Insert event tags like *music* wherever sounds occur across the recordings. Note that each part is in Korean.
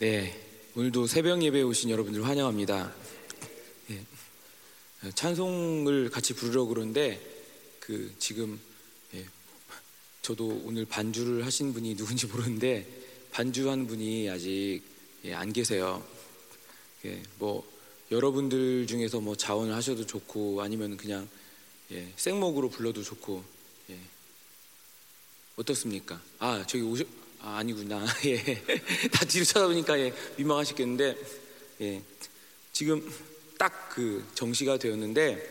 네, 오늘도 새벽 예배에 오신 여러분들 환영합니다. 예, 찬송을 같이 부르려고 그러는데 그 지금 예, 저도 오늘 반주를 하신 분이 누군지 모르는데 반주한 분이 아직 예, 안 계세요. 예, 뭐 여러분들 중에서 뭐 자원을 하셔도 좋고 아니면 그냥 예, 생목으로 불러도 좋고 예, 어떻습니까? 아 저기 오셔 아, 아니구나. *laughs* 예. 다 뒤로 쳐다보니까 예, 민망하시겠는데, 예. 지금 딱 그 정시가 되었는데,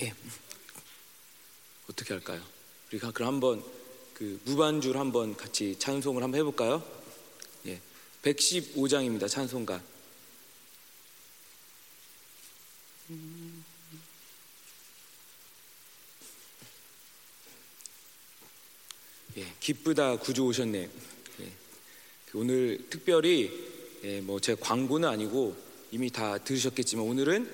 예. 어떻게 할까요? 우리가 그럼 한번 그 무반주를 한번 같이 찬송을 한번 해볼까요? 예. 115장입니다. 찬송가. 예, 기쁘다 구주 오셨네. 예, 그 오늘 특별히 예, 뭐제 광고는 아니고 이미 다 들으셨겠지만 오늘은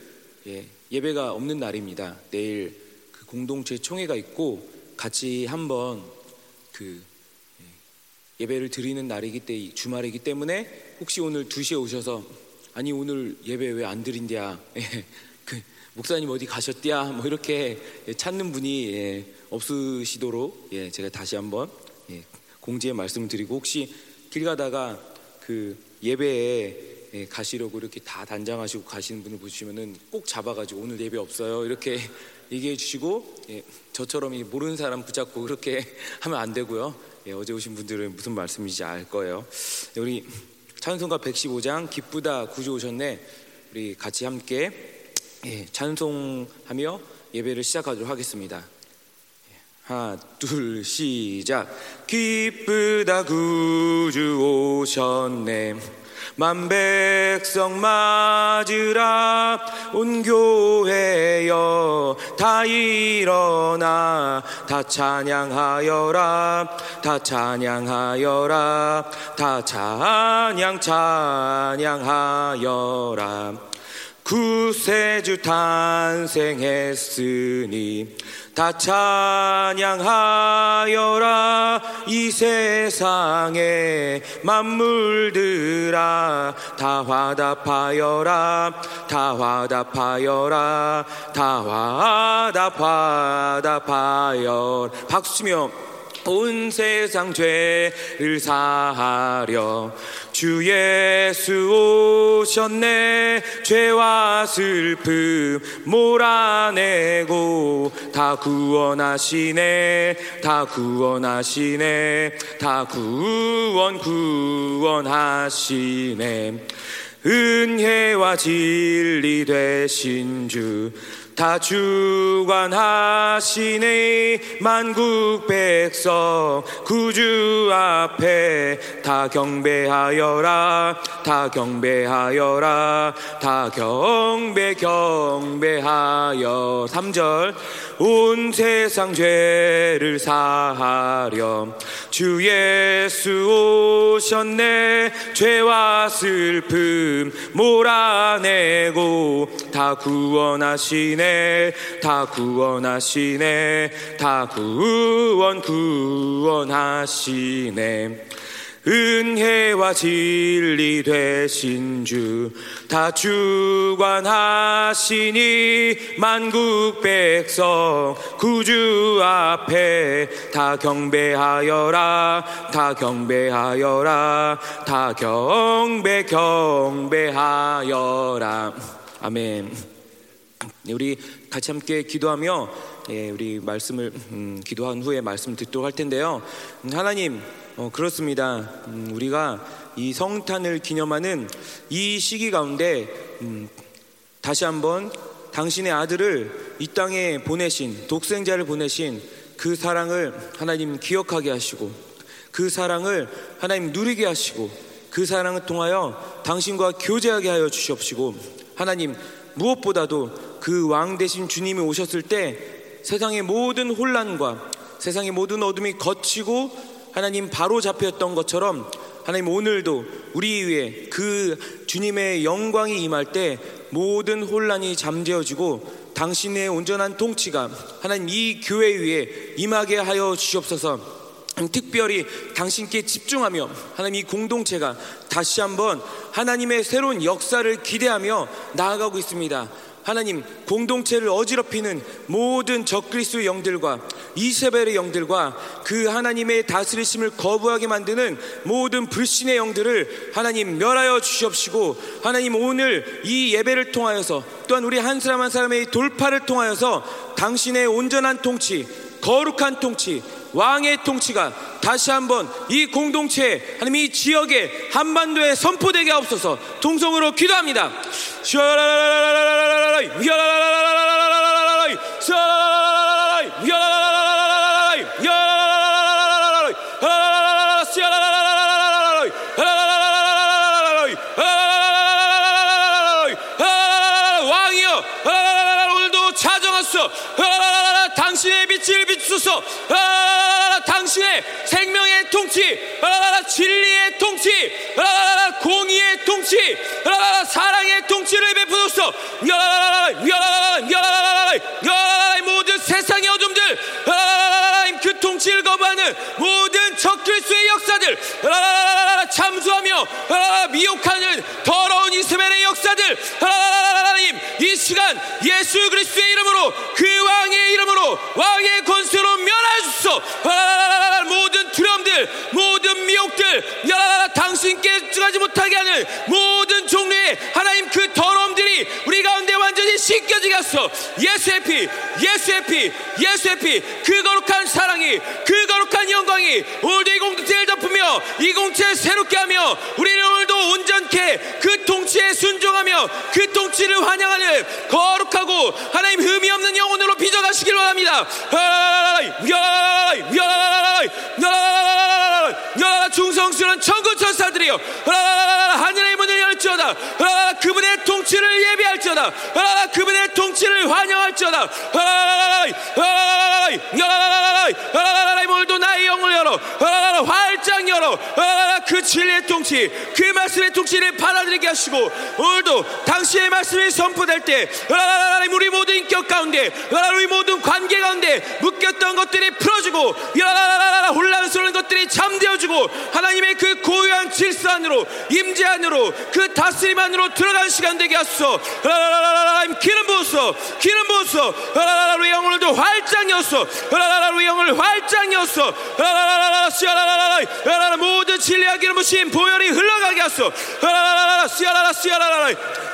예, 예배가 없는 날입니다. 내일 그 공동체 총회가 있고 같이 한번 그 예, 예배를 드리는 날이기 때 주말이기 때문에 혹시 오늘 2시에 오셔서 아니 오늘 예배 왜안그 목사님 어디 가셨대야 뭐 이렇게 찾는 분이 없으시도록 예, 제가 다시 한번 예, 공지의 말씀을 드리고 혹시 길 가다가 그 예배에 예, 가시려고 이렇게 다 단장하시고 가시는 분을 보시면은 꼭 잡아가지고 오늘 예배 없어요 이렇게 *laughs* 얘기해 주시고 예, 저처럼 모르는 사람 붙잡고 그렇게 *laughs* 하면 안 되고요. 예, 어제 오신 분들은 무슨 말씀인지 알 거예요. 네, 우리 찬송가 115장 기쁘다 구주 오셨네 우리 같이 함께 예, 찬송하며 예배를 시작하도록 하겠습니다. 하나 둘 시작. 기쁘다 구주 오셨네. 만 백성 맞으라 온 교회여 다 일어나 다 찬양하여라 다 찬양하여라 다 찬양 찬양하여라 구세주 탄생했으니 다 찬양하여라. 이 세상에 만물들아 다 화답하여라 다 화답하여라 다 화답하답하여 박수치며 온 세상 죄를 사하려 주 예수 오셨네. 죄와 슬픔 몰아내고 다 구원하시네. 다 구원하시네. 다 구원 구원하시네. 은혜와 진리 되신 주 다 주관하시네. 만국 백성 구주 앞에 다 경배하여라 다 경배하여라 다 경배 경배하여. 3절 온 세상 죄를 사하렴. 주 예수 오셨네. 죄와 슬픔 몰아내고 다 구원하시네. 다 구원하시네. 다 구원 구원하시네 은혜와 진리 되신 주 다 주관하시니 만국 백성 구주 앞에 다 경배하여라 다 경배하여라 다 경배 경배하여라. 아멘. 네, 우리 같이 함께 기도하며 예, 우리 말씀을 음, 기도한 후에 말씀 듣도록 할 텐데요. 하나님 어, 그렇습니다. 음, 우리가 이 성탄을 기념하는 이 시기 가운데 음, 다시 한번 당신의 아들을 이 땅에 보내신 독생자를 보내신 그 사랑을 하나님 기억하게 하시고 그 사랑을 하나님 누리게 하시고 그 사랑을 통하여 당신과 교제하게 하여 주시옵시고 하나님 무엇보다도 그 왕 대신 주님이 오셨을 때 세상의 모든 혼란과 세상의 모든 어둠이 거치고 하나님 바로 잡혔던 것처럼 하나님 오늘도 우리 위에 그 주님의 영광이 임할 때 모든 혼란이 잠재워지고 당신의 온전한 통치가 하나님 이 교회 위에 임하게 하여 주시옵소서 특별히 당신께 집중하며 하나님 이 공동체가 다시 한번 하나님의 새로운 역사를 기대하며 나아가고 있습니다. 하나님 공동체를 어지럽히는 모든 적그리스도 영들과 이세벨의 영들과 그 하나님의 다스리심을 거부하게 만드는 모든 불신의 영들을 하나님 멸하여 주시옵시고 하나님 오늘 이 예배를 통하여서 또한 우리 한 사람 한 사람의 돌파를 통하여서 당신의 온전한 통치 거룩한 통치 왕의 통치가 다시 한번 이 공동체 하나님 이 지역에 한반도에 선포되게 하옵소서 동성으로 기도합니다. 왕이여 오늘도 찾아왔어 당신의 빛을 비추소서 당신의 생명의 통치 진리의 통치 공의의 통치 사랑의 통치를 베푸소서. 모든 세상의 어둠들 그 통치를 거부하는 모든 적그리스의 역사들 참수하며 미혹하는 더러운 이스라엘의 역사들 하나님 이 시간 예수 그리스도의 이름으로 그 왕의 이름으로 왕의 권세로 멸하소 하소 예수의 피 예수의 피 예수의 피 그 거룩한 사랑이 그 거룩한 영광이 이 공동체를 덮으며 이 공동체를 새롭게 하며 우리는 오늘도 온전케 그 통치에 순종하며 그 통치를 환영하는 거룩하고 하나님 흠이 없는 영혼으로 빚어가시길 원합니다 중성스러운 천군 천사들이여. 하늘의 문을 열지어다. 그분의 통치를 예비할지어다. 그분의 통치를 환영할지어다. 오늘도 나의 영을 열어. 활짝 열어. 그 진리의 통치 그 말씀의 통치를 받아들이게 하시고 오늘도 당신의 말씀이 선포될 때 우리 모든 인격 가운데 우리 모든 관계 가운데 묶였던 것들이 풀어지고 혼란스러운 것들이 잠되어지고 하나님의 그 고유한 질서 안으로 임재 안으로 그 다스림 안으로 들어간 시간 되게 하소서. 기름 부었어 기름 부었어 우리 영혼을도 활짝 여서. 우리 영을 활짝 여서. 모든 진리와 기름 부심 보혈이 흘러가게 하소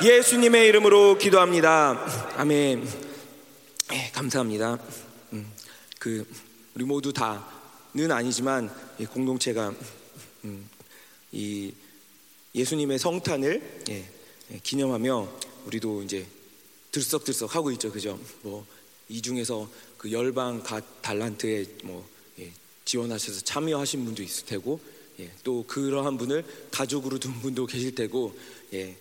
예수님의 이름으로 기도합니다. 아멘. 예, 감사합니다. 음, 그 우리 모두 다는 아니지만 공동체가 음, 이 예수님의 성탄을 예, 예, 기념하며 우리도 이제 들썩들썩 하고 있죠, 그죠? 뭐 이 중에서 그 열방 각 달란트에 뭐 예, 지원하셔서 참여하신 분도 있을 테고, 예, 또 그러한 분을 가족으로 둔 분도 계실 테고, 예,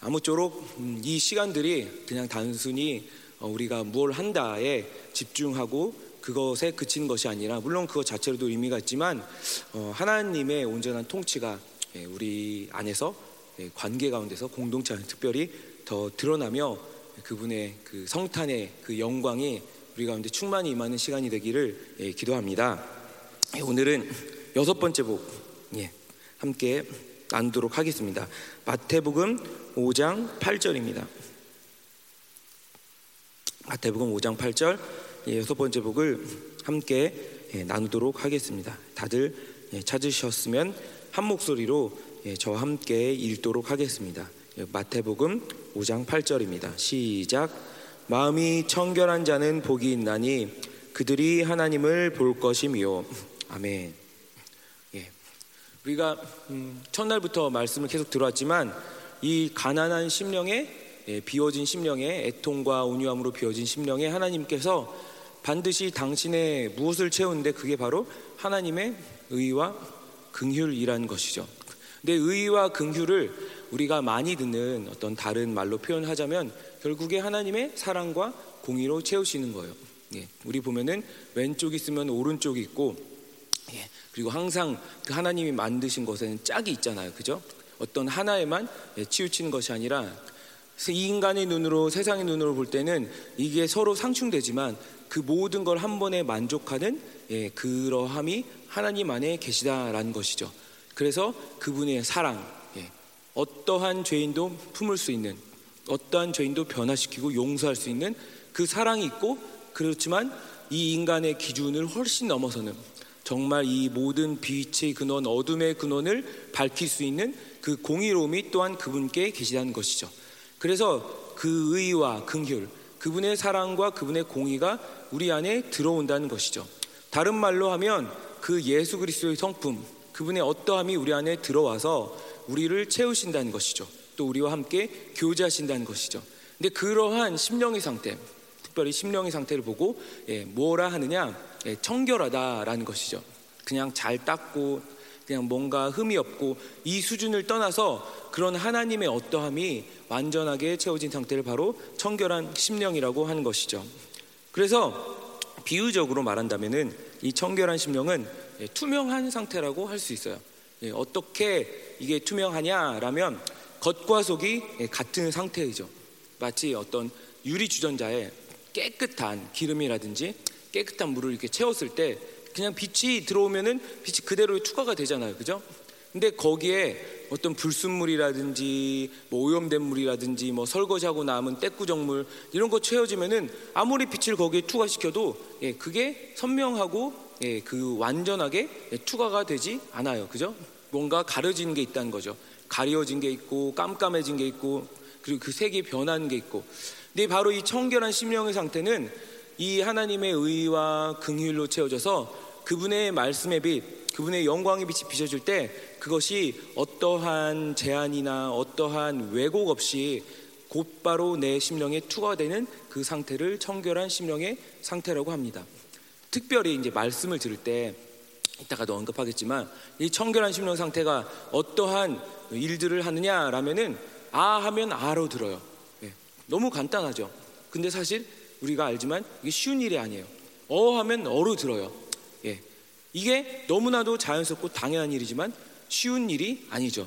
아무쪼록 음, 이 시간들이 그냥 단순히 어, 우리가 뭘 한다에 집중하고 그것에 그치는 것이 아니라 물론 그것 자체로도 의미가 있지만 어, 하나님의 온전한 통치가 예, 우리 안에서 예, 관계 가운데서 공동체 안에 특별히 더 드러나며 그분의 그 성탄의 그 영광이 우리 가운데 충만히 임하는 시간이 되기를 예, 기도합니다. 오늘은 여섯 번째 복 함께 나누도록 하겠습니다. 마태복음 5장 8절입니다. 마태복음 5장 8절 여섯 번째 복을 함께 나누도록 하겠습니다. 다들 찾으셨으면 한 목소리로 저와 함께 읽도록 하겠습니다. 마태복음 5장 8절입니다. 시작. 마음이 청결한 자는 복이 있나니 그들이 하나님을 볼 것이미요. 아멘. 예. 우리가 음, 첫날부터 말씀을 계속 들어왔지만 이 가난한 심령에 예, 비워진 심령에 애통과 온유함으로 비워진 심령에 하나님께서 반드시 당신의 무엇을 채우는데 그게 바로 하나님의 의와 긍휼이라는 것이죠. 근데 의와 긍휼을 우리가 많이 듣는 어떤 다른 말로 표현하자면 결국에 하나님의 사랑과 공의로 채우시는 거예요. 예, 우리 보면은 왼쪽 있으면 오른쪽이 있고, 예, 그리고 항상 그 하나님이 만드신 것에는 짝이 있잖아요, 그죠? 어떤 하나에만 예, 치우치는 것이 아니라 그래서 이 인간의 눈으로 세상의 눈으로 볼 때는 이게 서로 상충되지만 그 모든 걸 한 번에 만족하는 예, 그러함이 하나님 안에 계시다라는 것이죠. 그래서 그분의 사랑, 예, 어떠한 죄인도 품을 수 있는, 어떠한 죄인도 변화시키고 용서할 수 있는 그 사랑이 있고 그렇지만 이 인간의 기준을 훨씬 넘어서는 정말 이 모든 빛의 근원, 어둠의 근원을 밝힐 수 있는 그 공의로움이 또한 그분께 계시다는 것이죠. 그래서 그 의와 긍휼, 그분의 사랑과 그분의 공의가 우리 안에 들어온다는 것이죠. 다른 말로 하면 그 예수 그리스도의 성품, 그분의 어떠함이 우리 안에 들어와서 우리를 채우신다는 것이죠. 또 우리와 함께 교제하신다는 것이죠. 근데 그러한 심령의 상태, 특별히 심령의 상태를 보고 예, 뭐라 하느냐, 예, 청결하다라는 것이죠. 그냥 잘 닦고 그냥 뭔가 흠이 없고 이 수준을 떠나서 그런 하나님의 어떠함이 완전하게 채워진 상태를 바로 청결한 심령이라고 하는 것이죠. 그래서 비유적으로 말한다면은 이 청결한 심령은 예, 투명한 상태라고 할 수 있어요. 예, 어떻게 이게 투명하냐라면 겉과 속이 예, 같은 상태이죠. 마치 어떤 유리 주전자에 깨끗한 기름이라든지 깨끗한 물을 이렇게 채웠을 때 그냥 빛이 들어오면은 빛이 그대로 투과가 되잖아요. 그죠? 근데 거기에 어떤 불순물이라든지 뭐 오염된 물이라든지 뭐 설거지하고 남은 때꾸정물 이런 거 채워지면은 아무리 빛을 거기에 투과시켜도 예, 그게 선명하고 예, 그 완전하게 예, 투과가 되지 않아요. 그죠? 뭔가 가려진 게 있다는 거죠. 가려진 게 있고 깜깜해진 게 있고 그리고 그 색이 변한 게 있고 근데 바로 이 청결한 심령의 상태는 이 하나님의 의와 긍휼로 채워져서 그분의 말씀의 빛, 그분의 영광의 빛이 비춰질 때 그것이 어떠한 제한이나 어떠한 왜곡 없이 곧바로 내 심령에 투과되는 그 상태를 청결한 심령의 상태라고 합니다. 특별히 이제 말씀을 들을 때 이따가도 언급하겠지만 이 청결한 심령 상태가 어떠한 일들을 하느냐라면은 아 하면 아로 들어요. 예, 너무 간단하죠. 근데 사실 우리가 알지만 이게 쉬운 일이 아니에요. 어 하면 어로 들어요. 예. 이게 너무나도 자연스럽고 당연한 일이지만 쉬운 일이 아니죠.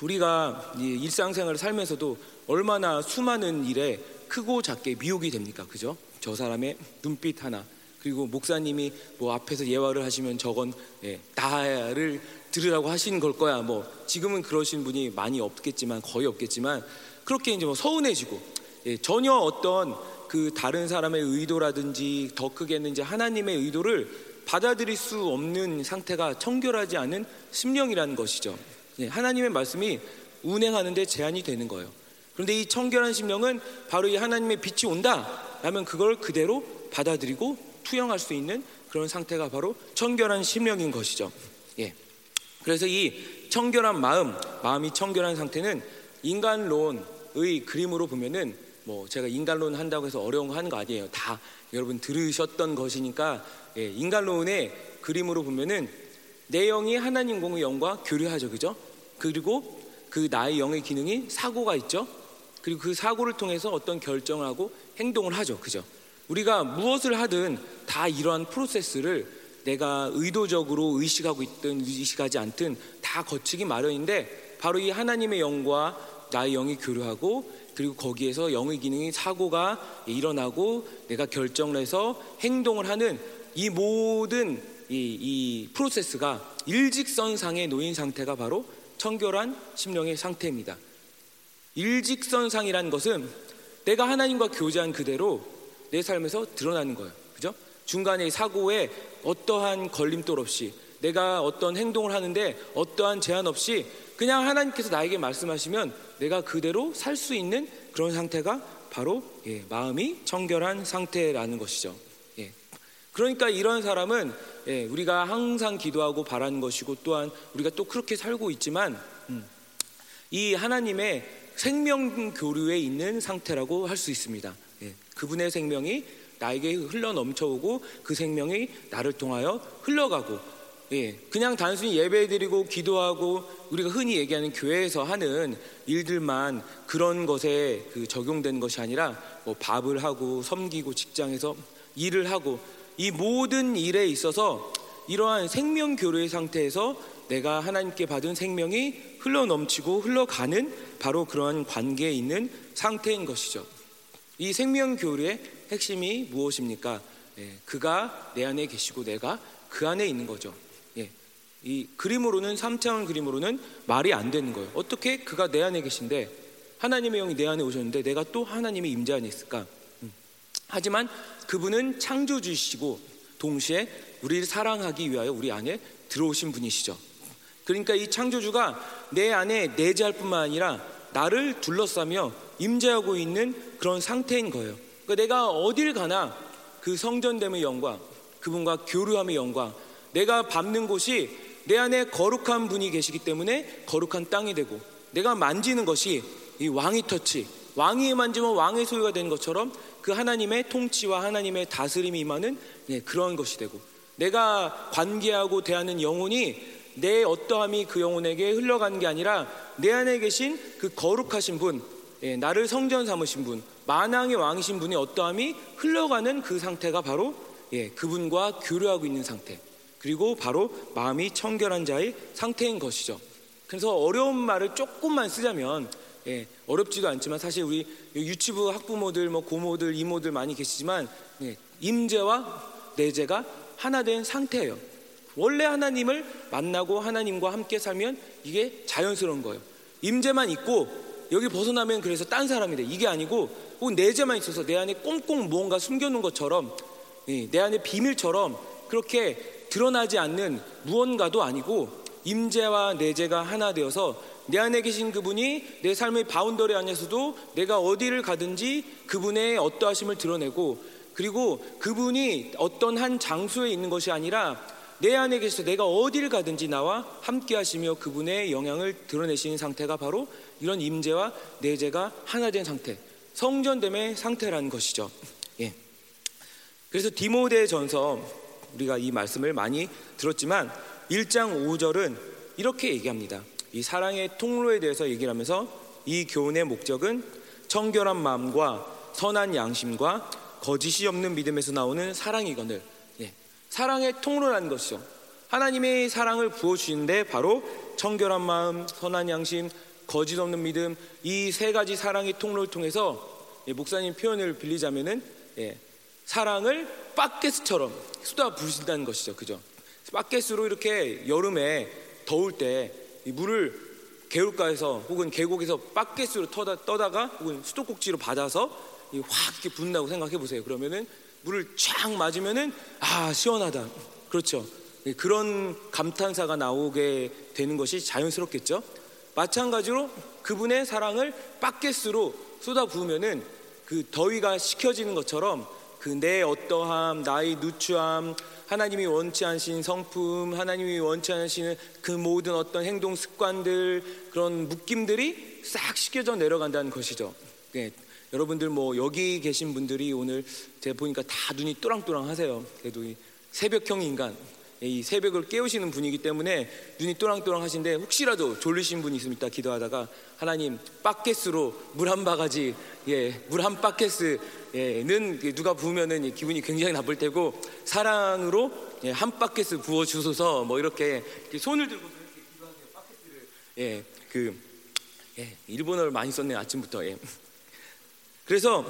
우리가 일상생활을 살면서도 얼마나 수많은 일에 크고 작게 미혹이 됩니까? 그죠? 저 사람의 눈빛 하나 그리고 목사님이 뭐 앞에서 예화를 하시면 저건 예, 나를 들으라고 하시는 걸 거야. 뭐 지금은 그러신 분이 많이 없겠지만 거의 없겠지만 그렇게 이제 뭐 서운해지고 예, 전혀 어떤 그 다른 사람의 의도라든지 더 크게는 이제 하나님의 의도를 받아들일 수 없는 상태가 청결하지 않은 심령이라는 것이죠. 예, 하나님의 말씀이 운행하는데 제한이 되는 거예요. 그런데 이 청결한 심령은 바로 이 하나님의 빛이 온다 라면 그걸 그대로 받아들이고 투영할 수 있는 그런 상태가 바로 청결한 심령인 것이죠. 예. 그래서 이 청결한 마음, 마음이 청결한 상태는 인간론의 그림으로 보면은 뭐 제가 인간론 한다고 해서 어려운 거 하는 거 아니에요. 다 여러분 들으셨던 것이니까 예, 인간론의 그림으로 보면은 내 영이 하나님 공의 영과 교류하죠, 그죠? 그리고 그 나의 영의 기능이 사고가 있죠. 그리고 그 사고를 통해서 어떤 결정을 하고 행동을 하죠, 그죠? 우리가 무엇을 하든 다 이러한 프로세스를 내가 의도적으로 의식하고 있든 의식하지 않든 다 거치기 마련인데 바로 이 하나님의 영과 나의 영이 교류하고 그리고 거기에서 영의 기능이 사고가 일어나고 내가 결정을 해서 행동을 하는 이 모든 이, 이 프로세스가 일직선상에 놓인 상태가 바로 청결한 심령의 상태입니다. 일직선상이라는 것은 내가 하나님과 교제한 그대로 내 삶에서 드러나는 거예요. 그죠? 중간에 사고에 어떠한 걸림돌 없이 내가 어떤 행동을 하는데 어떠한 제한 없이 그냥 하나님께서 나에게 말씀하시면 내가 그대로 살 수 있는 그런 상태가 바로 예, 마음이 청결한 상태라는 것이죠. 그러니까 이런 사람은 예, 우리가 항상 기도하고 바라는 것이고 또한 우리가 또 그렇게 살고 있지만 음, 이 하나님의 생명 교류에 있는 상태라고 할 수 있습니다. 예, 그분의 생명이 나에게 흘러 넘쳐오고 그 생명이 나를 통하여 흘러가고 예, 그냥 단순히 예배드리고 기도하고 우리가 흔히 얘기하는 교회에서 하는 일들만 그런 것에 그 적용된 것이 아니라 뭐 밥을 하고 섬기고 직장에서 일을 하고 이 모든 일에 있어서 이러한 생명 교류의 상태에서 내가 하나님께 받은 생명이 흘러 넘치고 흘러가는 바로 그러한 관계에 있는 상태인 것이죠. 이 생명 교류의 핵심이 무엇입니까? 예, 그가 내 안에 계시고 내가 그 안에 있는 거죠. 예, 이 그림으로는 3차원 그림으로는 말이 안 되는 거예요. 어떻게 그가 내 안에 계신데 하나님의 영이 내 안에 오셨는데 내가 또 하나님의 임재 안에 있을까? 음. 하지만 그분은 창조주시고 동시에 우리를 사랑하기 위하여 우리 안에 들어오신 분이시죠. 그러니까 이 창조주가 내 안에 내재할 뿐만 아니라 나를 둘러싸며 임재하고 있는 그런 상태인 거예요. 그러니까 내가 어딜 가나 그 성전됨의 영광, 그분과 교류함의 영광, 내가 밟는 곳이 내 안에 거룩한 분이 계시기 때문에 거룩한 땅이 되고 내가 만지는 것이 이 왕의 터치, 왕이 만지면 왕의 소유가 되는 것처럼 그 하나님의 통치와 하나님의 다스림이 임하는 예, 그런 것이 되고 내가 관계하고 대하는 영혼이 내 어떠함이 그 영혼에게 흘러가는 게 아니라 내 안에 계신 그 거룩하신 분, 예, 나를 성전 삼으신 분, 만왕의 왕이신 분의 어떠함이 흘러가는 그 상태가 바로 예, 그분과 교류하고 있는 상태. 그리고 바로 마음이 청결한 자의 상태인 것이죠. 그래서 어려운 말을 조금만 쓰자면 예, 어렵지도 않지만 사실 우리 유치부 학부모들, 뭐 고모들, 이모들 많이 계시지만 예, 임재와 내재가 하나 된 상태예요. 원래 하나님을 만나고 하나님과 함께 살면 이게 자연스러운 거예요. 임재만 있고 여기 벗어나면 그래서 딴 사람이 돼. 이게 아니고 혹은 내재만 있어서 내 안에 꽁꽁 무언가 숨겨놓은 것처럼 예, 내 안에 비밀처럼 그렇게 드러나지 않는 무언가도 아니고 임재와 내재가 하나 되어서 내 안에 계신 그분이 내 삶의 boundary 안에서도 내가 어디를 가든지 그분의 어떠하심을 드러내고 그리고 그분이 어떤 한 장소에 있는 것이 아니라 내 안에 계셔서 내가 어디를 가든지 나와 함께 하시며 그분의 영향을 드러내시는 상태가 바로 이런 임재와 내재가 하나 된 상태, 성전됨의 상태라는 것이죠. 예. 그래서 디모데 전서 우리가 이 말씀을 많이 들었지만 1장 5절은 이렇게 얘기합니다. 이 사랑의 통로에 대해서 얘기를 하면서 이 교훈의 목적은 청결한 마음과 선한 양심과 거짓이 없는 믿음에서 나오는 사랑이거늘 예. 사랑의 통로라는 것이죠. 하나님의 사랑을 부어주시는데 바로 청결한 마음, 선한 양심, 거짓 없는 믿음 이 세 가지 사랑의 통로를 통해서 예, 목사님 표현을 빌리자면은 예, 사랑을 바켓스처럼 쏟아 부으신다는 것이죠. 그죠? 바켓으로 이렇게 여름에 더울 때 물을 개울가에서 혹은 계곡에서 바켓으로 떠다, 떠다 가 혹은 수도꼭지로 받아서 확 이렇게 붓는다고 생각해 보세요. 그러면은 물을 쫙 맞으면은 아 시원하다. 그렇죠. 예, 그런 감탄사가 나오게 되는 것이 자연스럽겠죠. 마찬가지로 그분의 사랑을 바켓으로 쏟아 부으면은 그 더위가 식혀지는 것처럼 그 내 어떠함, 나의 누추함, 하나님이 원치 않으신 성품, 하나님이 원치 않으시는 그 모든 어떤 행동 습관들 그런 묶임들이 싹 씻겨져 내려간다는 것이죠. 네, 여러분들 뭐 여기 계신 분들이 오늘 제가 보니까 다 눈이 또랑또랑 하세요. 그래도 새벽형 인간 이 새벽을 깨우시는 분이기 때문에 눈이 또랑또랑 하신데 혹시라도 졸리신 분이 있으면 이따 기도하다가 하나님 바켓으로 물 한 바가지 예 물 한 바켓스 예 는 누가 부으면은 기분이 굉장히 나쁠 테고 사랑으로 예, 한 바켓을 부어 주소서 뭐 이렇게 손을 들고 이렇게 기도하세요 바켓을 예그 예, 일본어를 많이 썼네요 아침부터 예. 그래서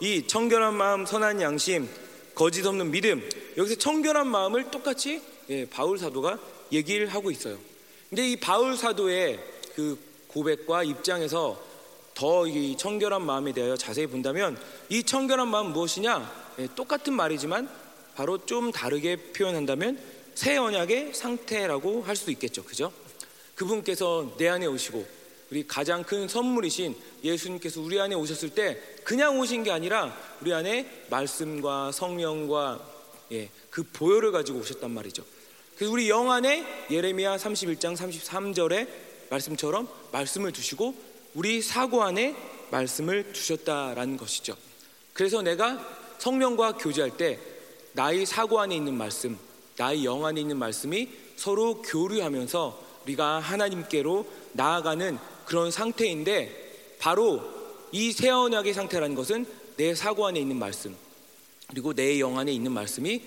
이 청결한 마음 선한 양심 거짓 없는 믿음 여기서 청결한 마음을 똑같이 예, 바울 사도가 얘기를 하고 있어요. 근데 이 바울 사도의 그 고백과 입장에서 더 이 청결한 마음에 대하여 자세히 본다면 이 청결한 마음 무엇이냐? 예, 똑같은 말이지만 바로 좀 다르게 표현한다면 새 언약의 상태라고 할수 있겠죠. 그죠? 그분께서 내 안에 오시고 우리 가장 큰 선물이신 예수님께서 우리 안에 오셨을 때 그냥 오신 게 아니라 우리 안에 말씀과 성령과 예, 그 보혈을 가지고 오셨단 말이죠. 그래서 우리 영 안에 예레미야 31장 33절의 말씀처럼 말씀을 두시고 우리 사고 안에 말씀을 두셨다라는 것이죠. 그래서 내가 성령과 교제할 때 나의 사고 안에 있는 말씀, 나의 영 안에 있는 말씀이 서로 교류하면서 우리가 하나님께로 나아가는 그런 상태인데 바로 이 새 언약의 상태라는 것은 내 사고 안에 있는 말씀 그리고 내 영 안에 있는 말씀이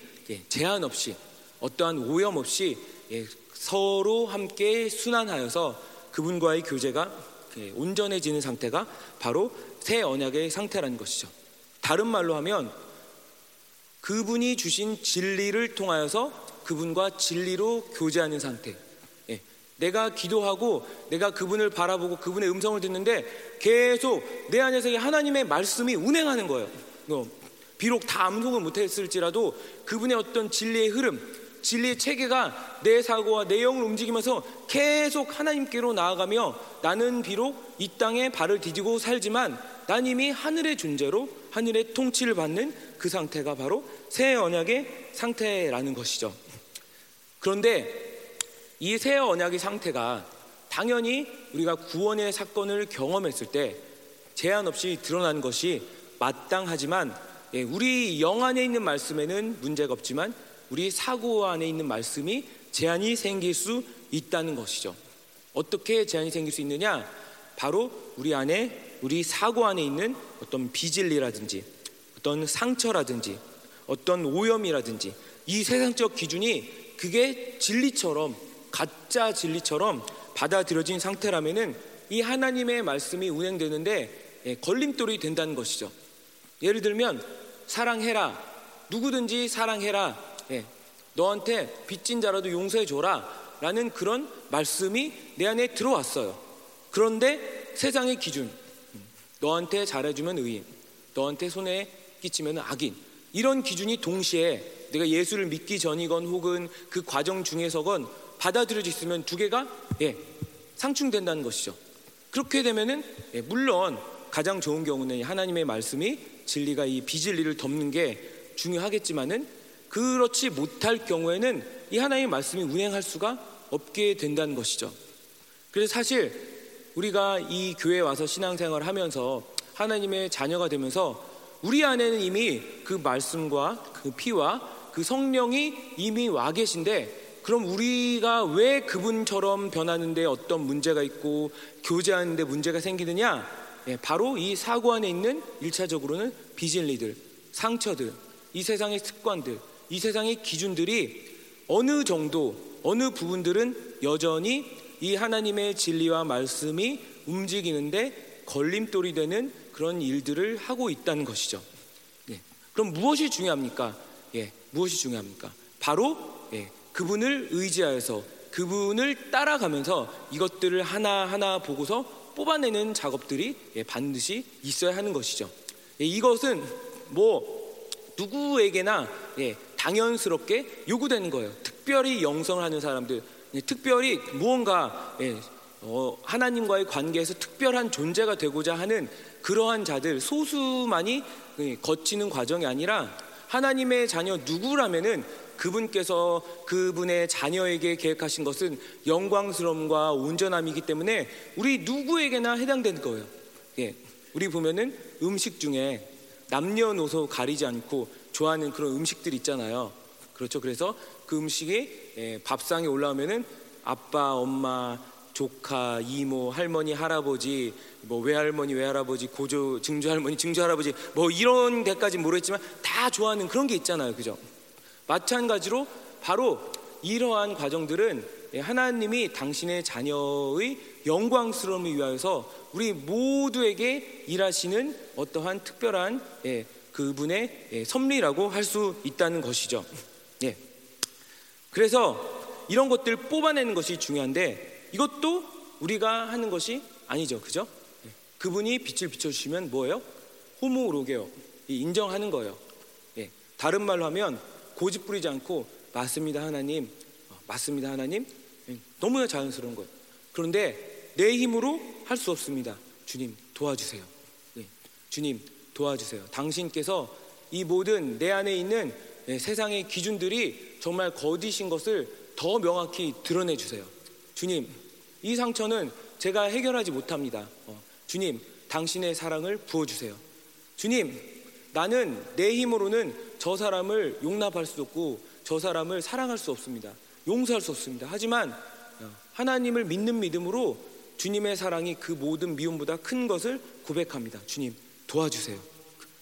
제한 없이 어떠한 오염 없이 예, 서로 함께 순환하여서 그분과의 교제가 예, 온전해지는 상태가 바로 새 언약의 상태라는 것이죠. 다른 말로 하면 그분이 주신 진리를 통하여서 그분과 진리로 교제하는 상태. 예, 내가 기도하고 내가 그분을 바라보고 그분의 음성을 듣는데 계속 내 안에서 하나님의 말씀이 운행하는 거예요. 어, 비록 다 암송을 못했을지라도 그분의 어떤 진리의 흐름, 진리의 체계가 내 사고와 내 영을 움직이면서 계속 하나님께로 나아가며 나는 비록 이 땅에 발을 디디고 살지만 난 이미 하늘의 존재로 하늘의 통치를 받는 그 상태가 바로 새 언약의 상태라는 것이죠. 그런데 이 새 언약의 상태가 당연히 우리가 구원의 사건을 경험했을 때 제한 없이 드러난 것이 마땅하지만 예, 우리 영 안에 있는 말씀에는 문제가 없지만 우리 사고 안에 있는 말씀이 제한이 생길 수 있다는 것이죠. 어떻게 제한이 생길 수 있느냐? 바로 우리 안에 우리 사고 안에 있는 어떤 비진리라든지 어떤 상처라든지 어떤 오염이라든지 이 세상적 기준이 그게 진리처럼 가짜 진리처럼 받아들여진 상태라면은 이 하나님의 말씀이 운행되는데 예, 걸림돌이 된다는 것이죠. 예를 들면 사랑해라 누구든지 사랑해라 예, 너한테 빚진 자라도 용서해 줘라 라는 그런 말씀이 내 안에 들어왔어요. 그런데 세상의 기준, 너한테 잘해주면 의인, 너한테 손에 끼치면 악인, 이런 기준이 동시에 내가 예수를 믿기 전이건 혹은 그 과정 중에서건 받아들여졌으면 두 개가 예, 상충된다는 것이죠. 그렇게 되면은 예, 물론 가장 좋은 경우는 하나님의 말씀이 진리가 이 비진리를 덮는 게 중요하겠지만은 그렇지 못할 경우에는 이 하나님의 말씀이 운행할 수가 없게 된다는 것이죠. 그래서 사실 우리가 이 교회에 와서 신앙생활을 하면서 하나님의 자녀가 되면서 우리 안에는 이미 그 말씀과 그 피와 그 성령이 이미 와 계신데 그럼 우리가 왜 그분처럼 변하는데 어떤 문제가 있고 교제하는데 문제가 생기느냐? 예, 바로 이 사고 안에 있는 일차적으로는 비진리들, 상처들, 이 세상의 습관들, 이 세상의 기준들이 어느 정도, 어느 부분들은 여전히 이 하나님의 진리와 말씀이 움직이는데 걸림돌이 되는 그런 일들을 하고 있다는 것이죠. 예. 그럼 무엇이 중요합니까? 예, 무엇이 중요합니까? 바로 예, 그분을 의지하여서 그분을 따라가면서 이것들을 하나하나 보고서 뽑아내는 작업들이 예, 반드시 있어야 하는 것이죠. 예, 이것은 뭐 누구에게나 예, 당연스럽게 요구되는 거예요. 특별히 영성을 하는 사람들, 예, 특별히 무언가 예, 어, 하나님과의 관계에서 특별한 존재가 되고자 하는 그러한 자들 소수만이 예, 거치는 과정이 아니라 하나님의 자녀 누구라면은 그분께서 그분의 자녀에게 계획하신 것은 영광스러움과 온전함이기 때문에 우리 누구에게나 해당되는 거예요. 예, 우리 보면은 음식 중에 남녀노소 가리지 않고 좋아하는 그런 음식들 있잖아요. 그렇죠. 그래서 그 음식이 예, 밥상에 올라오면은 아빠, 엄마, 조카, 이모, 할머니, 할아버지, 뭐 외할머니, 외할아버지, 고조, 증조 할머니, 증조 할아버지, 뭐 이런 데까지 모르겠지만 다 좋아하는 그런 게 있잖아요. 그죠? 마찬가지로 바로 이러한 과정들은 예, 하나님이 당신의 자녀의 영광스러움을 위하여서 우리 모두에게 일하시는 어떠한 특별한 예, 그분의 예, 섭리라고 할 수 있다는 것이죠. 예. 그래서 이런 것들 뽑아내는 것이 중요한데 이것도 우리가 하는 것이 아니죠. 그죠? 예. 그분이 빛을 비춰주시면 뭐예요? 호모로게요. 인정하는 거예요. 예. 다른 말로 하면 고집 부리지 않고 맞습니다 하나님 어, 맞습니다 하나님 예. 너무나 자연스러운 거예요. 그런데 내 힘으로 할 수 없습니다. 주님 도와주세요. 예. 주님 도와주세요. 당신께서 이 모든 내 안에 있는 예, 세상의 기준들이 정말 거짓인 것을 더 명확히 드러내 주세요. 주님, 이 상처는 제가 해결하지 못합니다. 어, 주님, 당신의 사랑을 부어주세요. 주님, 나는 내 힘으로는 저 사람을 용납할 수 없고 저 사람을 사랑할 수 없습니다. 용서할 수 없습니다. 하지만 어, 하나님을 믿는 믿음으로 주님의 사랑이 그 모든 미움보다 큰 것을 고백합니다. 주님, 도와주세요.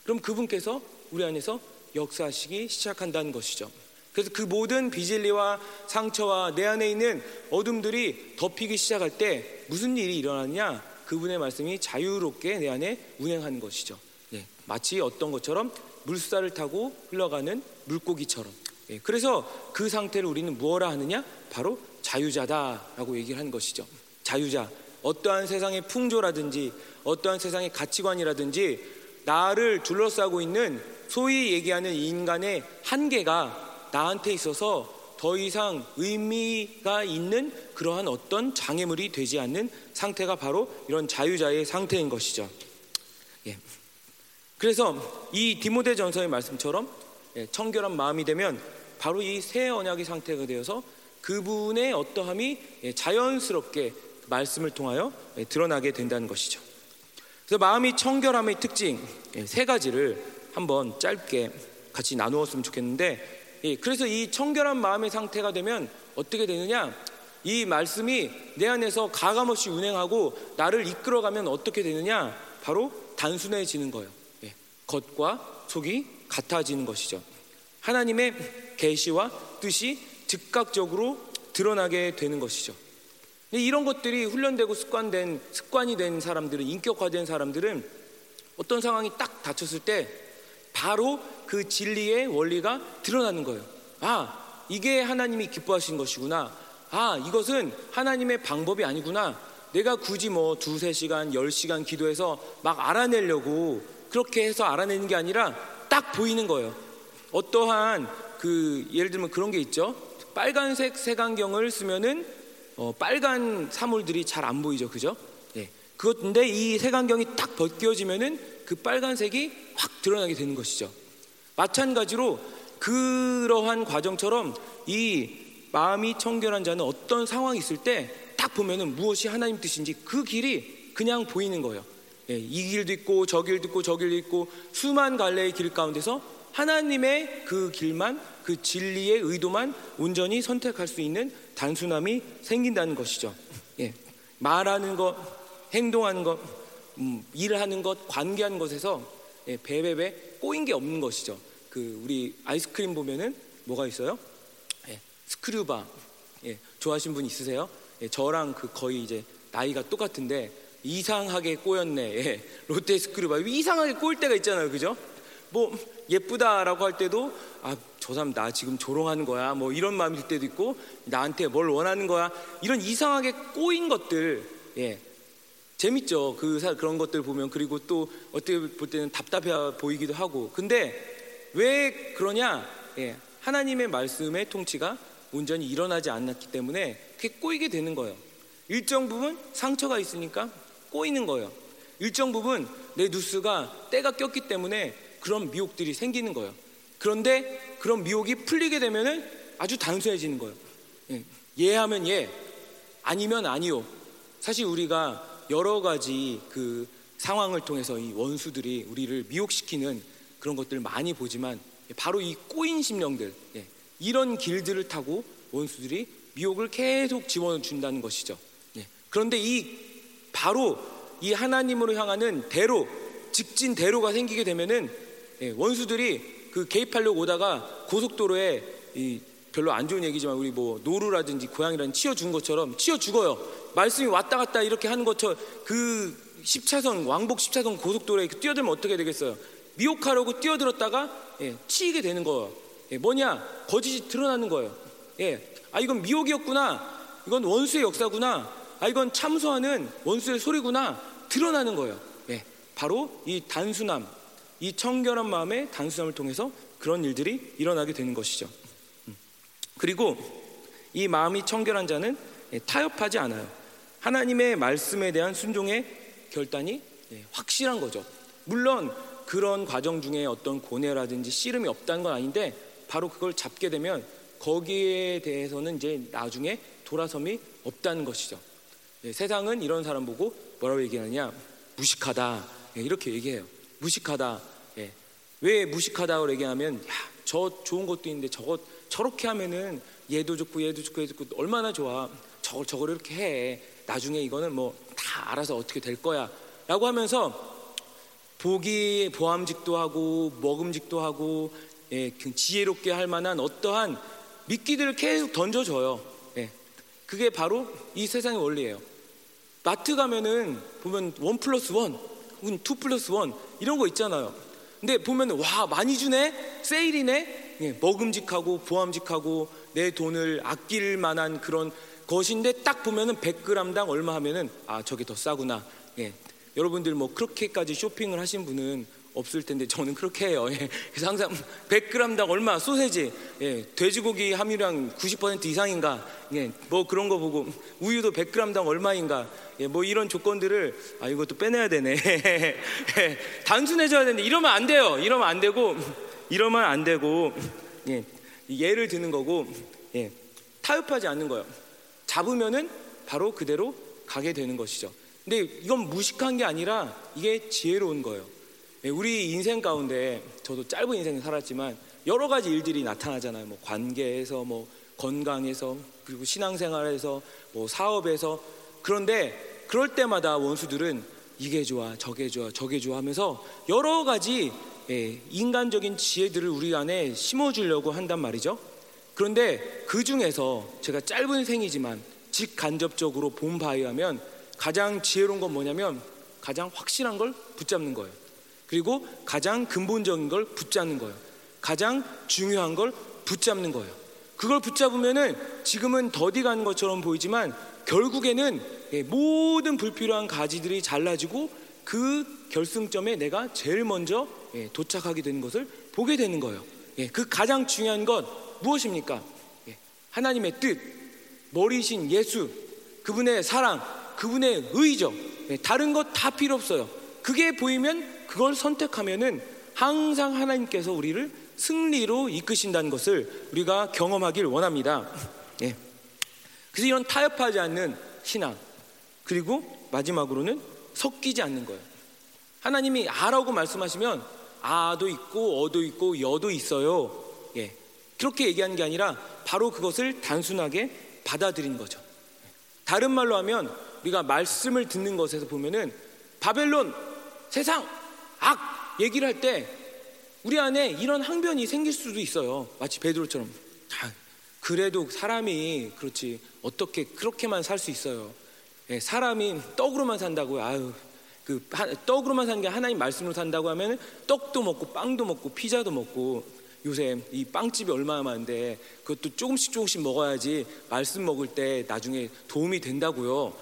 그럼 그분께서 우리 안에서 역사하시기 시작한다는 것이죠. 그래서 그 모든 비질리와 상처와 내 안에 있는 어둠들이 덮이기 시작할 때 무슨 일이 일어났냐? 그분의 말씀이 자유롭게 내 안에 운행하는 것이죠. 예, 마치 어떤 것처럼 물살을 타고 흘러가는 물고기처럼. 예, 그래서 그 상태를 우리는 무엇라 하느냐? 바로 자유자다라고 얘기를 하는 것이죠. 자유자. 어떠한 세상의 풍조라든지 어떠한 세상의 가치관이라든지 나를 둘러싸고 있는 소위 얘기하는 인간의 한계가 나한테 있어서 더 이상 의미가 있는 그러한 어떤 장애물이 되지 않는 상태가 바로 이런 자유자의 상태인 것이죠. 예. 그래서 이 디모데 전서의 말씀처럼 예, 청결한 마음이 되면 바로 이 새 언약의 상태가 되어서 그분의 어떠함이 예, 자연스럽게 말씀을 통하여 예, 드러나게 된다는 것이죠. 그래서 마음이 청결함의 특징 세 가지를 한번 짧게 같이 나누었으면 좋겠는데 예, 그래서 이 청결한 마음의 상태가 되면 어떻게 되느냐? 이 말씀이 내 안에서 가감없이 운행하고 나를 이끌어가면 어떻게 되느냐? 바로 단순해지는 거예요. 예, 겉과 속이 같아지는 것이죠. 하나님의 계시와 뜻이 즉각적으로 드러나게 되는 것이죠. 이런 것들이 훈련되고 습관된 습관이 된 사람들은 인격화된 사람들은 어떤 상황이 딱 닥쳤을 때 바로 그 진리의 원리가 드러나는 거예요. 아, 이게 하나님이 기뻐하신 것이구나. 아, 이것은 하나님의 방법이 아니구나. 내가 굳이 뭐 두세 시간, 열 시간 기도해서 막 알아내려고 그렇게 해서 알아내는 게 아니라 딱 보이는 거예요. 어떠한 그 예를 들면 그런 게 있죠. 빨간색 색안경을 쓰면은 어, 빨간 사물들이 잘 안 보이죠, 그죠? 예. 그것인데 이 색안경이 딱 벗겨지면은 그 빨간색이 확 드러나게 되는 것이죠. 마찬가지로 그러한 과정처럼 이 마음이 청결한 자는 어떤 상황이 있을 때 딱 보면은 무엇이 하나님 뜻인지 그 길이 그냥 보이는 거예요. 예, 이 길도 있고 저 길도 있고 저 길도 있고 수만 갈래의 길 가운데서 하나님의 그 길만 그 진리의 의도만 온전히 선택할 수 있는 단순함이 생긴다는 것이죠. 예, 말하는 것, 행동하는 것, 음, 일하는 것, 관계하는 것에서 예, 배배배 꼬인 게 없는 것이죠. 그 우리 아이스크림 보면은 뭐가 있어요? 예, 스크류바. 예, 좋아하시는 분 있으세요? 예, 저랑 그 거의 이제 나이가 똑같은데 이상하게 꼬였네. 예, 롯데 스크류바 이상하게 꼬일 때가 있잖아요, 그죠? 뭐 예쁘다라고 할 때도 아 저 사람 나 지금 조롱하는 거야 뭐 이런 마음이 들 때도 있고 나한테 뭘 원하는 거야 이런 이상하게 꼬인 것들 예 재밌죠. 그 그런 것들 보면 그리고 또 어떻게 볼 때는 답답해 보이기도 하고. 근데 왜 그러냐? 예, 하나님의 말씀의 통치가 온전히 일어나지 않았기 때문에 그게 꼬이게 되는 거예요. 일정 부분 상처가 있으니까 꼬이는 거예요. 일정 부분 내 뉴스가 때가 꼈기 때문에 그런 미혹들이 생기는 거예요. 그런데 그런 미혹이 풀리게 되면은 아주 단순해지는 거예요. 예, 예하면 예, 아니면 아니요. 사실 우리가 여러 가지 그 상황을 통해서 이 원수들이 우리를 미혹시키는 그런 것들을 많이 보지만 바로 이 꼬인 심령들 예, 이런 길들을 타고 원수들이 미혹을 계속 집어준다는 것이죠. 예, 그런데 이 바로 이 하나님으로 향하는 대로 직진 대로가 생기게 되면은 예, 원수들이 그 개입하려고 오다가 고속도로에 이 별로 안 좋은 얘기지만 우리 뭐 노루라든지 고양이라든지 치어 준 것처럼 치어 죽어요. 말씀이 왔다 갔다 이렇게 하는 것처럼 그 10차선 왕복 10차선 고속도로에 뛰어들면 어떻게 되겠어요? 미혹하려고 뛰어들었다가 예, 치이게 되는 거예요. 예, 뭐냐? 거짓이 드러나는 거예요. 예, 아 이건 미혹이었구나. 이건 원수의 역사구나. 아 이건 참소하는 원수의 소리구나. 드러나는 거예요. 예, 바로 이 단순함, 이 청결한 마음의 단순함을 통해서 그런 일들이 일어나게 되는 것이죠. 음. 그리고 이 마음이 청결한 자는 예, 타협하지 않아요. 하나님의 말씀에 대한 순종의 결단이 예, 확실한 거죠. 물론 그런 과정 중에 어떤 고뇌라든지 씨름이 없다는 건 아닌데 바로 그걸 잡게 되면 거기에 대해서는 이제 나중에 돌아섬이 없다는 것이죠. 예, 세상은 이런 사람 보고 뭐라고 얘기하느냐 무식하다 예, 이렇게 얘기해요. 무식하다. 왜 무식하다고 얘기하면 야, 저 좋은 것도 있는데 저것 저렇게 하면은 얘도 좋고 얘도 좋고 얘도 좋고 얼마나 좋아. 저걸 저걸 이렇게 해. 나중에 이거는 뭐 다 알아서 어떻게 될 거야 라고 하면서 보기 보암직도 하고 먹음직도 하고 예, 그 지혜롭게 할 만한 어떠한 미끼들을 계속 던져줘요 예, 그게 바로 이 세상의 원리예요 마트 가면은 보면 원 플러스 원 혹은 two plus one 이런 거 있잖아요. 근데 보면 와 많이 주네 세일이네 예, 먹음직하고 보암직하고 내 돈을 아낄 만한 그런 것인데 딱 보면은 100g당 얼마 하면은 아 저게 더 싸구나. 예. 여러분들 뭐 그렇게까지 쇼핑을 하신 분은 없을 텐데 저는 그렇게 해요. 예. 그래서 항상 100g당 얼마 소세지, 예. 돼지고기 함유량 90% 이상인가, 예. 뭐 그런 거 보고 우유도 100g당 얼마인가, 예. 뭐 이런 조건들을 아 이것도 빼내야 되네. *laughs* 예. 단순해져야 되는데 이러면 안 돼요. 이러면 안 되고 이러면 안 되고 예. 예를 드는 거고 예. 타협하지 않는 거예요. 잡으면은 바로 그대로 가게 되는 것이죠. 근데 이건 무식한 게 아니라 이게 지혜로운 거예요. 예, 우리 인생 가운데 저도 짧은 인생을 살았지만 여러 가지 일들이 나타나잖아요. 뭐 관계에서, 뭐 건강에서, 그리고 신앙생활에서, 뭐 사업에서. 그런데 그럴 때마다 원수들은 이게 좋아, 저게 좋아, 저게 좋아 하면서 여러 가지 예, 인간적인 지혜들을 우리 안에 심어주려고 한단 말이죠. 그런데 그 중에서 제가 짧은 생이지만 직간접적으로 본 바에 의하면 가장 지혜로운 건 뭐냐면 가장 확실한 걸 붙잡는 거예요. 그리고 가장 근본적인 걸 붙잡는 거예요. 가장 중요한 걸 붙잡는 거예요. 그걸 붙잡으면은 지금은 더디 가는 것처럼 보이지만 결국에는 예, 모든 불필요한 가지들이 잘라지고 그 결승점에 내가 제일 먼저 예, 도착하게 되는 것을 보게 되는 거예요. 예, 그 가장 중요한 건 무엇입니까? 하나님의 뜻, 머리신 예수, 그분의 사랑, 그분의 의죠. 다른 것 다 필요 없어요. 그게 보이면 그걸 선택하면은 항상 하나님께서 우리를 승리로 이끄신다는 것을 우리가 경험하길 원합니다. 예. 그래서 이런 타협하지 않는 신앙 그리고 마지막으로는 섞이지 않는 거예요. 하나님이 아라고 말씀하시면 아도 있고 어도 있고 여도 있어요. 예. 그렇게 얘기하는 게 아니라 바로 그것을 단순하게 받아들인 거죠. 다른 말로 하면 우리가 말씀을 듣는 것에서 보면은 바벨론 세상 악 얘기를 할 때 우리 안에 이런 항변이 생길 수도 있어요. 마치 베드로처럼. 아, 그래도 사람이 그렇지 어떻게 그렇게만 살 수 있어요. 예, 사람이 떡으로만 산다고요. 아유 그 떡으로만 사는 게 하나님 말씀으로 산다고 하면 떡도 먹고 빵도 먹고 피자도 먹고 요새 이 빵집이 얼마나 많은데 그것도 조금씩 조금씩 먹어야지 말씀 먹을 때 나중에 도움이 된다고요.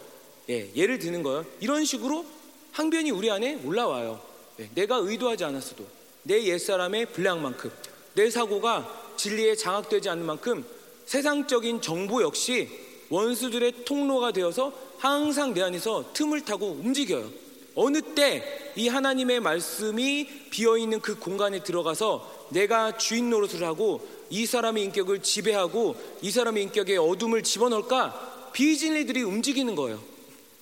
예, 예를 드는 거예요. 이런 식으로 항변이 우리 안에 올라와요. 네, 내가 의도하지 않았어도 내 옛사람의 분량만큼 내 사고가 진리에 장악되지 않는 만큼 세상적인 정보 역시 원수들의 통로가 되어서 항상 내 안에서 틈을 타고 움직여요. 어느 때 이 하나님의 말씀이 비어 있는 그 공간에 들어가서 내가 주인 노릇을 하고 이 사람의 인격을 지배하고 이 사람의 인격에 어둠을 집어넣을까 비진리들이 움직이는 거예요.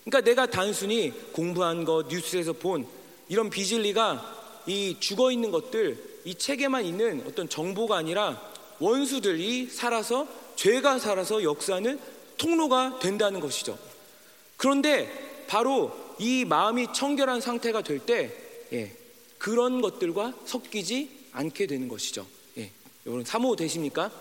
그러니까 내가 단순히 공부한 것, 뉴스에서 본 이런 비진리가 이 죽어 있는 것들 이 책에만 있는 어떤 정보가 아니라 원수들이 살아서 죄가 살아서 역사하는 통로가 된다는 것이죠. 그런데 바로 이 마음이 청결한 상태가 될때 예, 그런 것들과 섞이지 않게 되는 것이죠. 예, 여러분 사모 되십니까?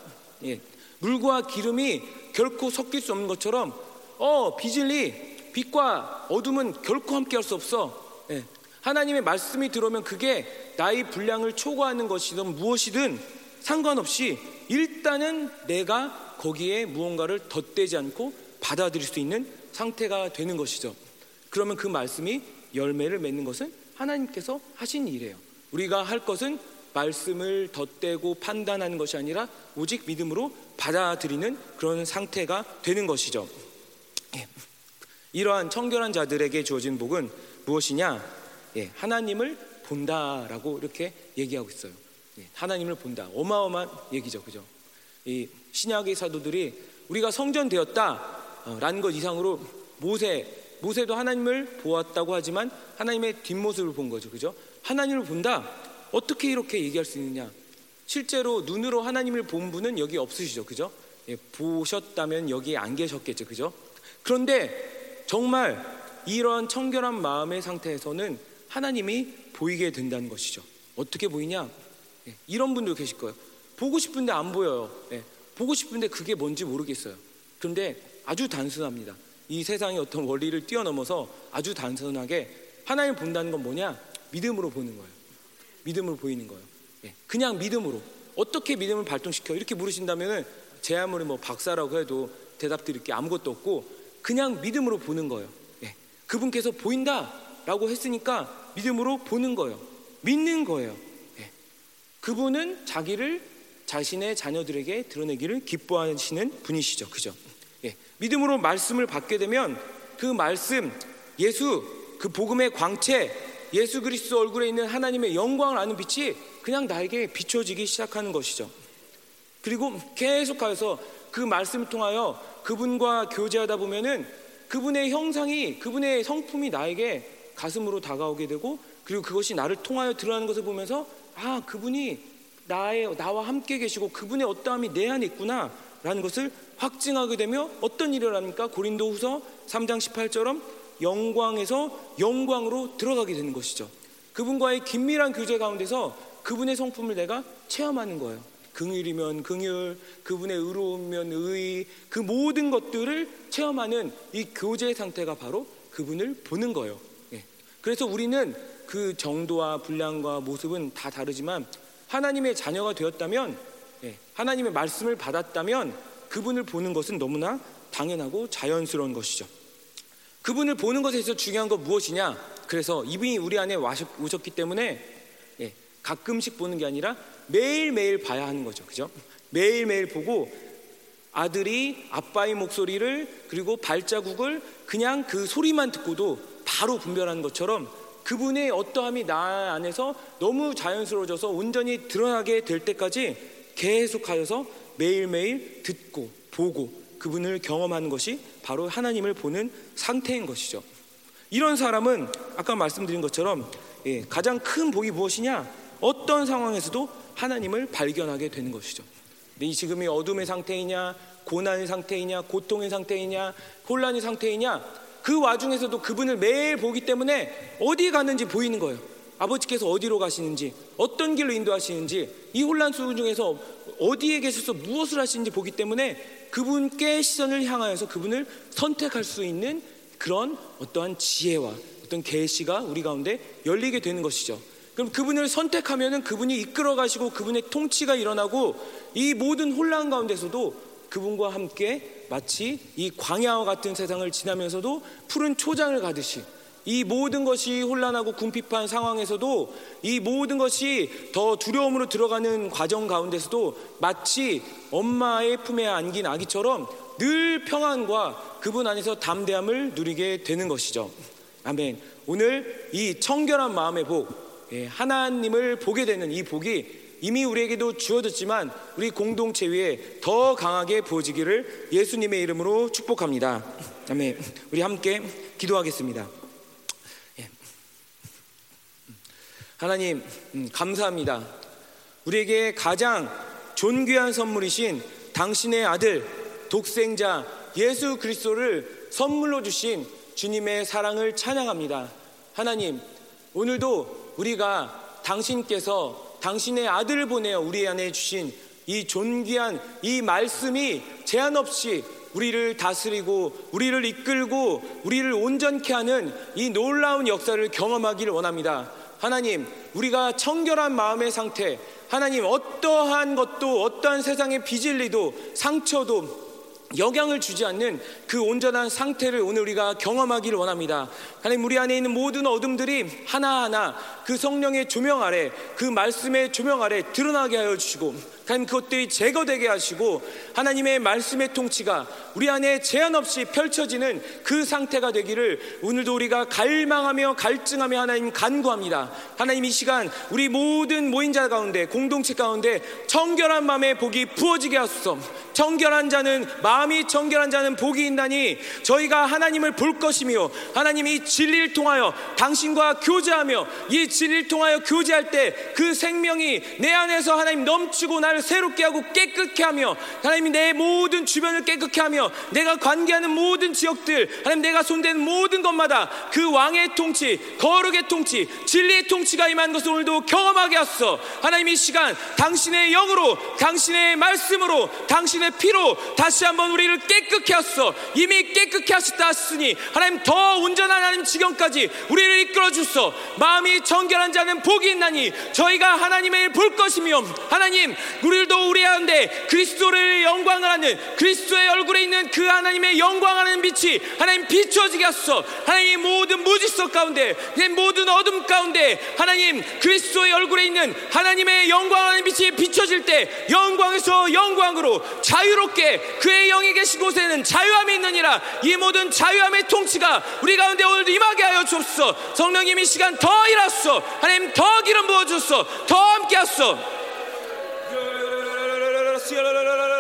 예, 물과 기름이 결코 섞일 수 없는 것처럼 어 비진리 빛과 어둠은 결코 함께할 수 없어. 예, 하나님의 말씀이 들어오면 그게 나의 분량을 초과하는 것이든 무엇이든 상관없이 일단은 내가 거기에 무언가를 덧대지 않고 받아들일 수 있는 상태가 되는 것이죠. 그러면 그 말씀이 열매를 맺는 것은 하나님께서 하신 일이에요. 우리가 할 것은 말씀을 덧대고 판단하는 것이 아니라 오직 믿음으로 받아들이는 그런 상태가 되는 것이죠. 예. 이러한 청결한 자들에게 주어진 복은 무엇이냐? 예, 하나님을 본다라고 이렇게 얘기하고 있어요. 예, 하나님을 본다. 어마어마한 얘기죠. 그죠? 이 신약의 사도들이 우리가 성전 되었다라는 것 이상으로 모세 모세도 하나님을 보았다고 하지만 하나님의 뒷모습을 본 거죠. 그죠? 하나님을 본다. 어떻게 이렇게 얘기할 수 있느냐? 실제로 눈으로 하나님을 본 분은 여기 없으시죠. 그죠? 예, 보셨다면 여기에 안 계셨겠죠. 그죠? 그런데 정말 이런 청결한 마음의 상태에서는 하나님이 보이게 된다는 것이죠. 어떻게 보이냐? 예, 이런 분도 계실 거예요. 보고 싶은데 안 보여요. 예, 보고 싶은데 그게 뭔지 모르겠어요. 그런데 아주 단순합니다. 이 세상의 어떤 원리를 뛰어넘어서 아주 단순하게 하나님을 본다는 건 뭐냐? 믿음으로 보는 거예요. 믿음으로 보이는 거예요. 예, 그냥 믿음으로. 어떻게 믿음을 발동시켜? 이렇게 물으신다면은 제 아무리 뭐 박사라고 해도 대답 드릴 게 아무것도 없고 그냥 믿음으로 보는 거예요. 예, 그분께서 보인다라고 했으니까 믿음으로 보는 거예요. 믿는 거예요. 예, 그분은 자기를 자신의 자녀들에게 드러내기를 기뻐하시는 분이시죠. 그죠? 예, 믿음으로 말씀을 받게 되면 그 말씀, 예수, 그 복음의 광채, 예수 그리스도 얼굴에 있는 하나님의 영광을 아는 빛이 그냥 나에게 비춰지기 시작하는 것이죠. 그리고 계속하여서 그 말씀을 통하여 그분과 교제하다 보면은 그분의 형상이 그분의 성품이 나에게 가슴으로 다가오게 되고 그리고 그것이 나를 통하여 드러나는 것을 보면서 아 그분이 나의 나와 함께 계시고 그분의 어떠함이 내 안에 있구나라는 것을 확증하게 되며 어떤 일을 합니까? 고린도후서 3장 18절처럼 영광에서 영광으로 들어가게 되는 것이죠. 그분과의 긴밀한 교제 가운데서 그분의 성품을 내가 체험하는 거예요. 긍휼이면 긍휼, 그분의 의로우면 의, 그 모든 것들을 체험하는 이 교제 상태가 바로 그분을 보는 거예요. 예. 그래서 우리는 그 정도와 분량과 모습은 다 다르지만 하나님의 자녀가 되었다면, 예. 하나님의 말씀을 받았다면 그분을 보는 것은 너무나 당연하고 자연스러운 것이죠. 그분을 보는 것에 서 중요한 건 무엇이냐? 그래서 이분이 우리 안에 오셨기 때문에 예. 가끔씩 보는 게 아니라 매일매일 봐야 하는 거죠. 그죠? 매일매일 보고 아들이 아빠의 목소리를 그리고 발자국을 그냥 그 소리만 듣고도 바로 분별하는 것처럼 그분의 어떠함이 나 안에서 너무 자연스러워져서 온전히 드러나게 될 때까지 계속하여서 매일매일 듣고 보고 그분을 경험하는 것이 바로 하나님을 보는 상태인 것이죠. 이런 사람은 아까 말씀드린 것처럼 예, 가장 큰 복이 무엇이냐? 어떤 상황에서도 하나님을 발견하게 되는 것이죠. 이 지금이 어둠의 상태이냐, 고난의 상태이냐, 고통의 상태이냐, 혼란의 상태이냐, 그 와중에서도 그분을 매일 보기 때문에 어디 가는지 보이는 거예요. 아버지께서 어디로 가시는지, 어떤 길로 인도하시는지, 이 혼란 수준 중에서 어디에 계셔서 무엇을 하시는지 보기 때문에 그분께 시선을 향하여서 그분을 선택할 수 있는 그런 어떠한 지혜와 어떤 계시가 우리 가운데 열리게 되는 것이죠. 그럼 그분을 선택하면은 그분이 이끌어 가시고 그분의 통치가 일어나고 이 모든 혼란 가운데서도 그분과 함께 마치 이 광야와 같은 세상을 지나면서도 푸른 초장을 가듯이 이 모든 것이 혼란하고 궁핍한 상황에서도 이 모든 것이 더 두려움으로 들어가는 과정 가운데서도 마치 엄마의 품에 안긴 아기처럼 늘 평안과 그분 안에서 담대함을 누리게 되는 것이죠. 아멘. 오늘 이 청결한 마음의 복, 예, 하나님을 보게 되는 이 복이 이미 우리에게도 주어졌지만 우리 공동체 위에 더 강하게 부어지기를 예수님의 이름으로 축복합니다. 아멘. 우리 함께 기도하겠습니다. 예. 하나님 음, 감사합니다. 우리에게 가장 존귀한 선물이신 당신의 아들 독생자 예수 그리스도를 선물로 주신 주님의 사랑을 찬양합니다. 하나님 오늘도 우리가 당신께서 당신의 아들을 보내어 우리 안에 주신 이 존귀한 이 말씀이 제한 없이 우리를 다스리고 우리를 이끌고 우리를 온전케 하는 이 놀라운 역사를 경험하기를 원합니다. 하나님, 우리가 청결한 마음의 상태, 하나님 어떠한 것도 어떠한 세상의 비질리도 상처도 영향을 주지 않는 그 온전한 상태를 오늘 우리가 경험하기를 원합니다. 하나님 우리 안에 있는 모든 어둠들이 하나하나 그 성령의 조명 아래 그 말씀의 조명 아래 드러나게 하여 주시고 하나님 그것들이 제거되게 하시고 하나님의 말씀의 통치가 우리 안에 제한 없이 펼쳐지는 그 상태가 되기를 오늘도 우리가 갈망하며 갈증하며 하나님 간구합니다. 하나님 이 시간 우리 모든 모인 자 가운데 공동체 가운데 정결한 마음의 복이 부어지게 하소서. 정결한 자는 마음이 정결한 자는 복이 있나니 저희가 하나님을 볼 것이며 하나님 이 진리를 통하여 당신과 교제하며 이 진리를 통하여 교제할 때 그 생명이 내 안에서 하나님 넘치고 나를 새롭게 하고 깨끗게 하며 하나님이 내 모든 주변을 깨끗게 하며 내가 관계하는 모든 지역들 하나님 내가 손대는 모든 것마다 그 왕의 통치 거룩의 통치 진리의 통치가 임한 것을 오늘도 경험하게 하소서. 하나님 이 시간 당신의 영으로 당신의 말씀으로 당신의 피로 다시 한번 우리를 깨끗게 하소서. 이미 깨끗게 하셨다 하시니 하나님 더 온전한 하나님 지경까지 우리를 이끌어 주소 마음이 정결한 자는 복이 있나니 저희가 하나님을 볼 것이며 하나님 우리도 우리 가운데 그리스도를 영광을 하는 그리스도의 얼굴에 있는 그 하나님의 영광하는 빛이 하나님 비춰지게 하소서. 하나님 모든 무지석 가운데 모든 어둠 가운데 하나님 그리스도의 얼굴에 있는 하나님의 영광하는 빛이 비춰질 때 영광에서 영광으로 자유롭게 그의 영이 계신 곳에는 자유함이 있느니라. 이 모든 자유함의 통치가 우리 가운데 오늘도 임하게 하여 주옵소서. 성령님 이 시간 더 일하소서. 하나님 더 기름 부어 주소서. 더 함께 하소서 Senhor.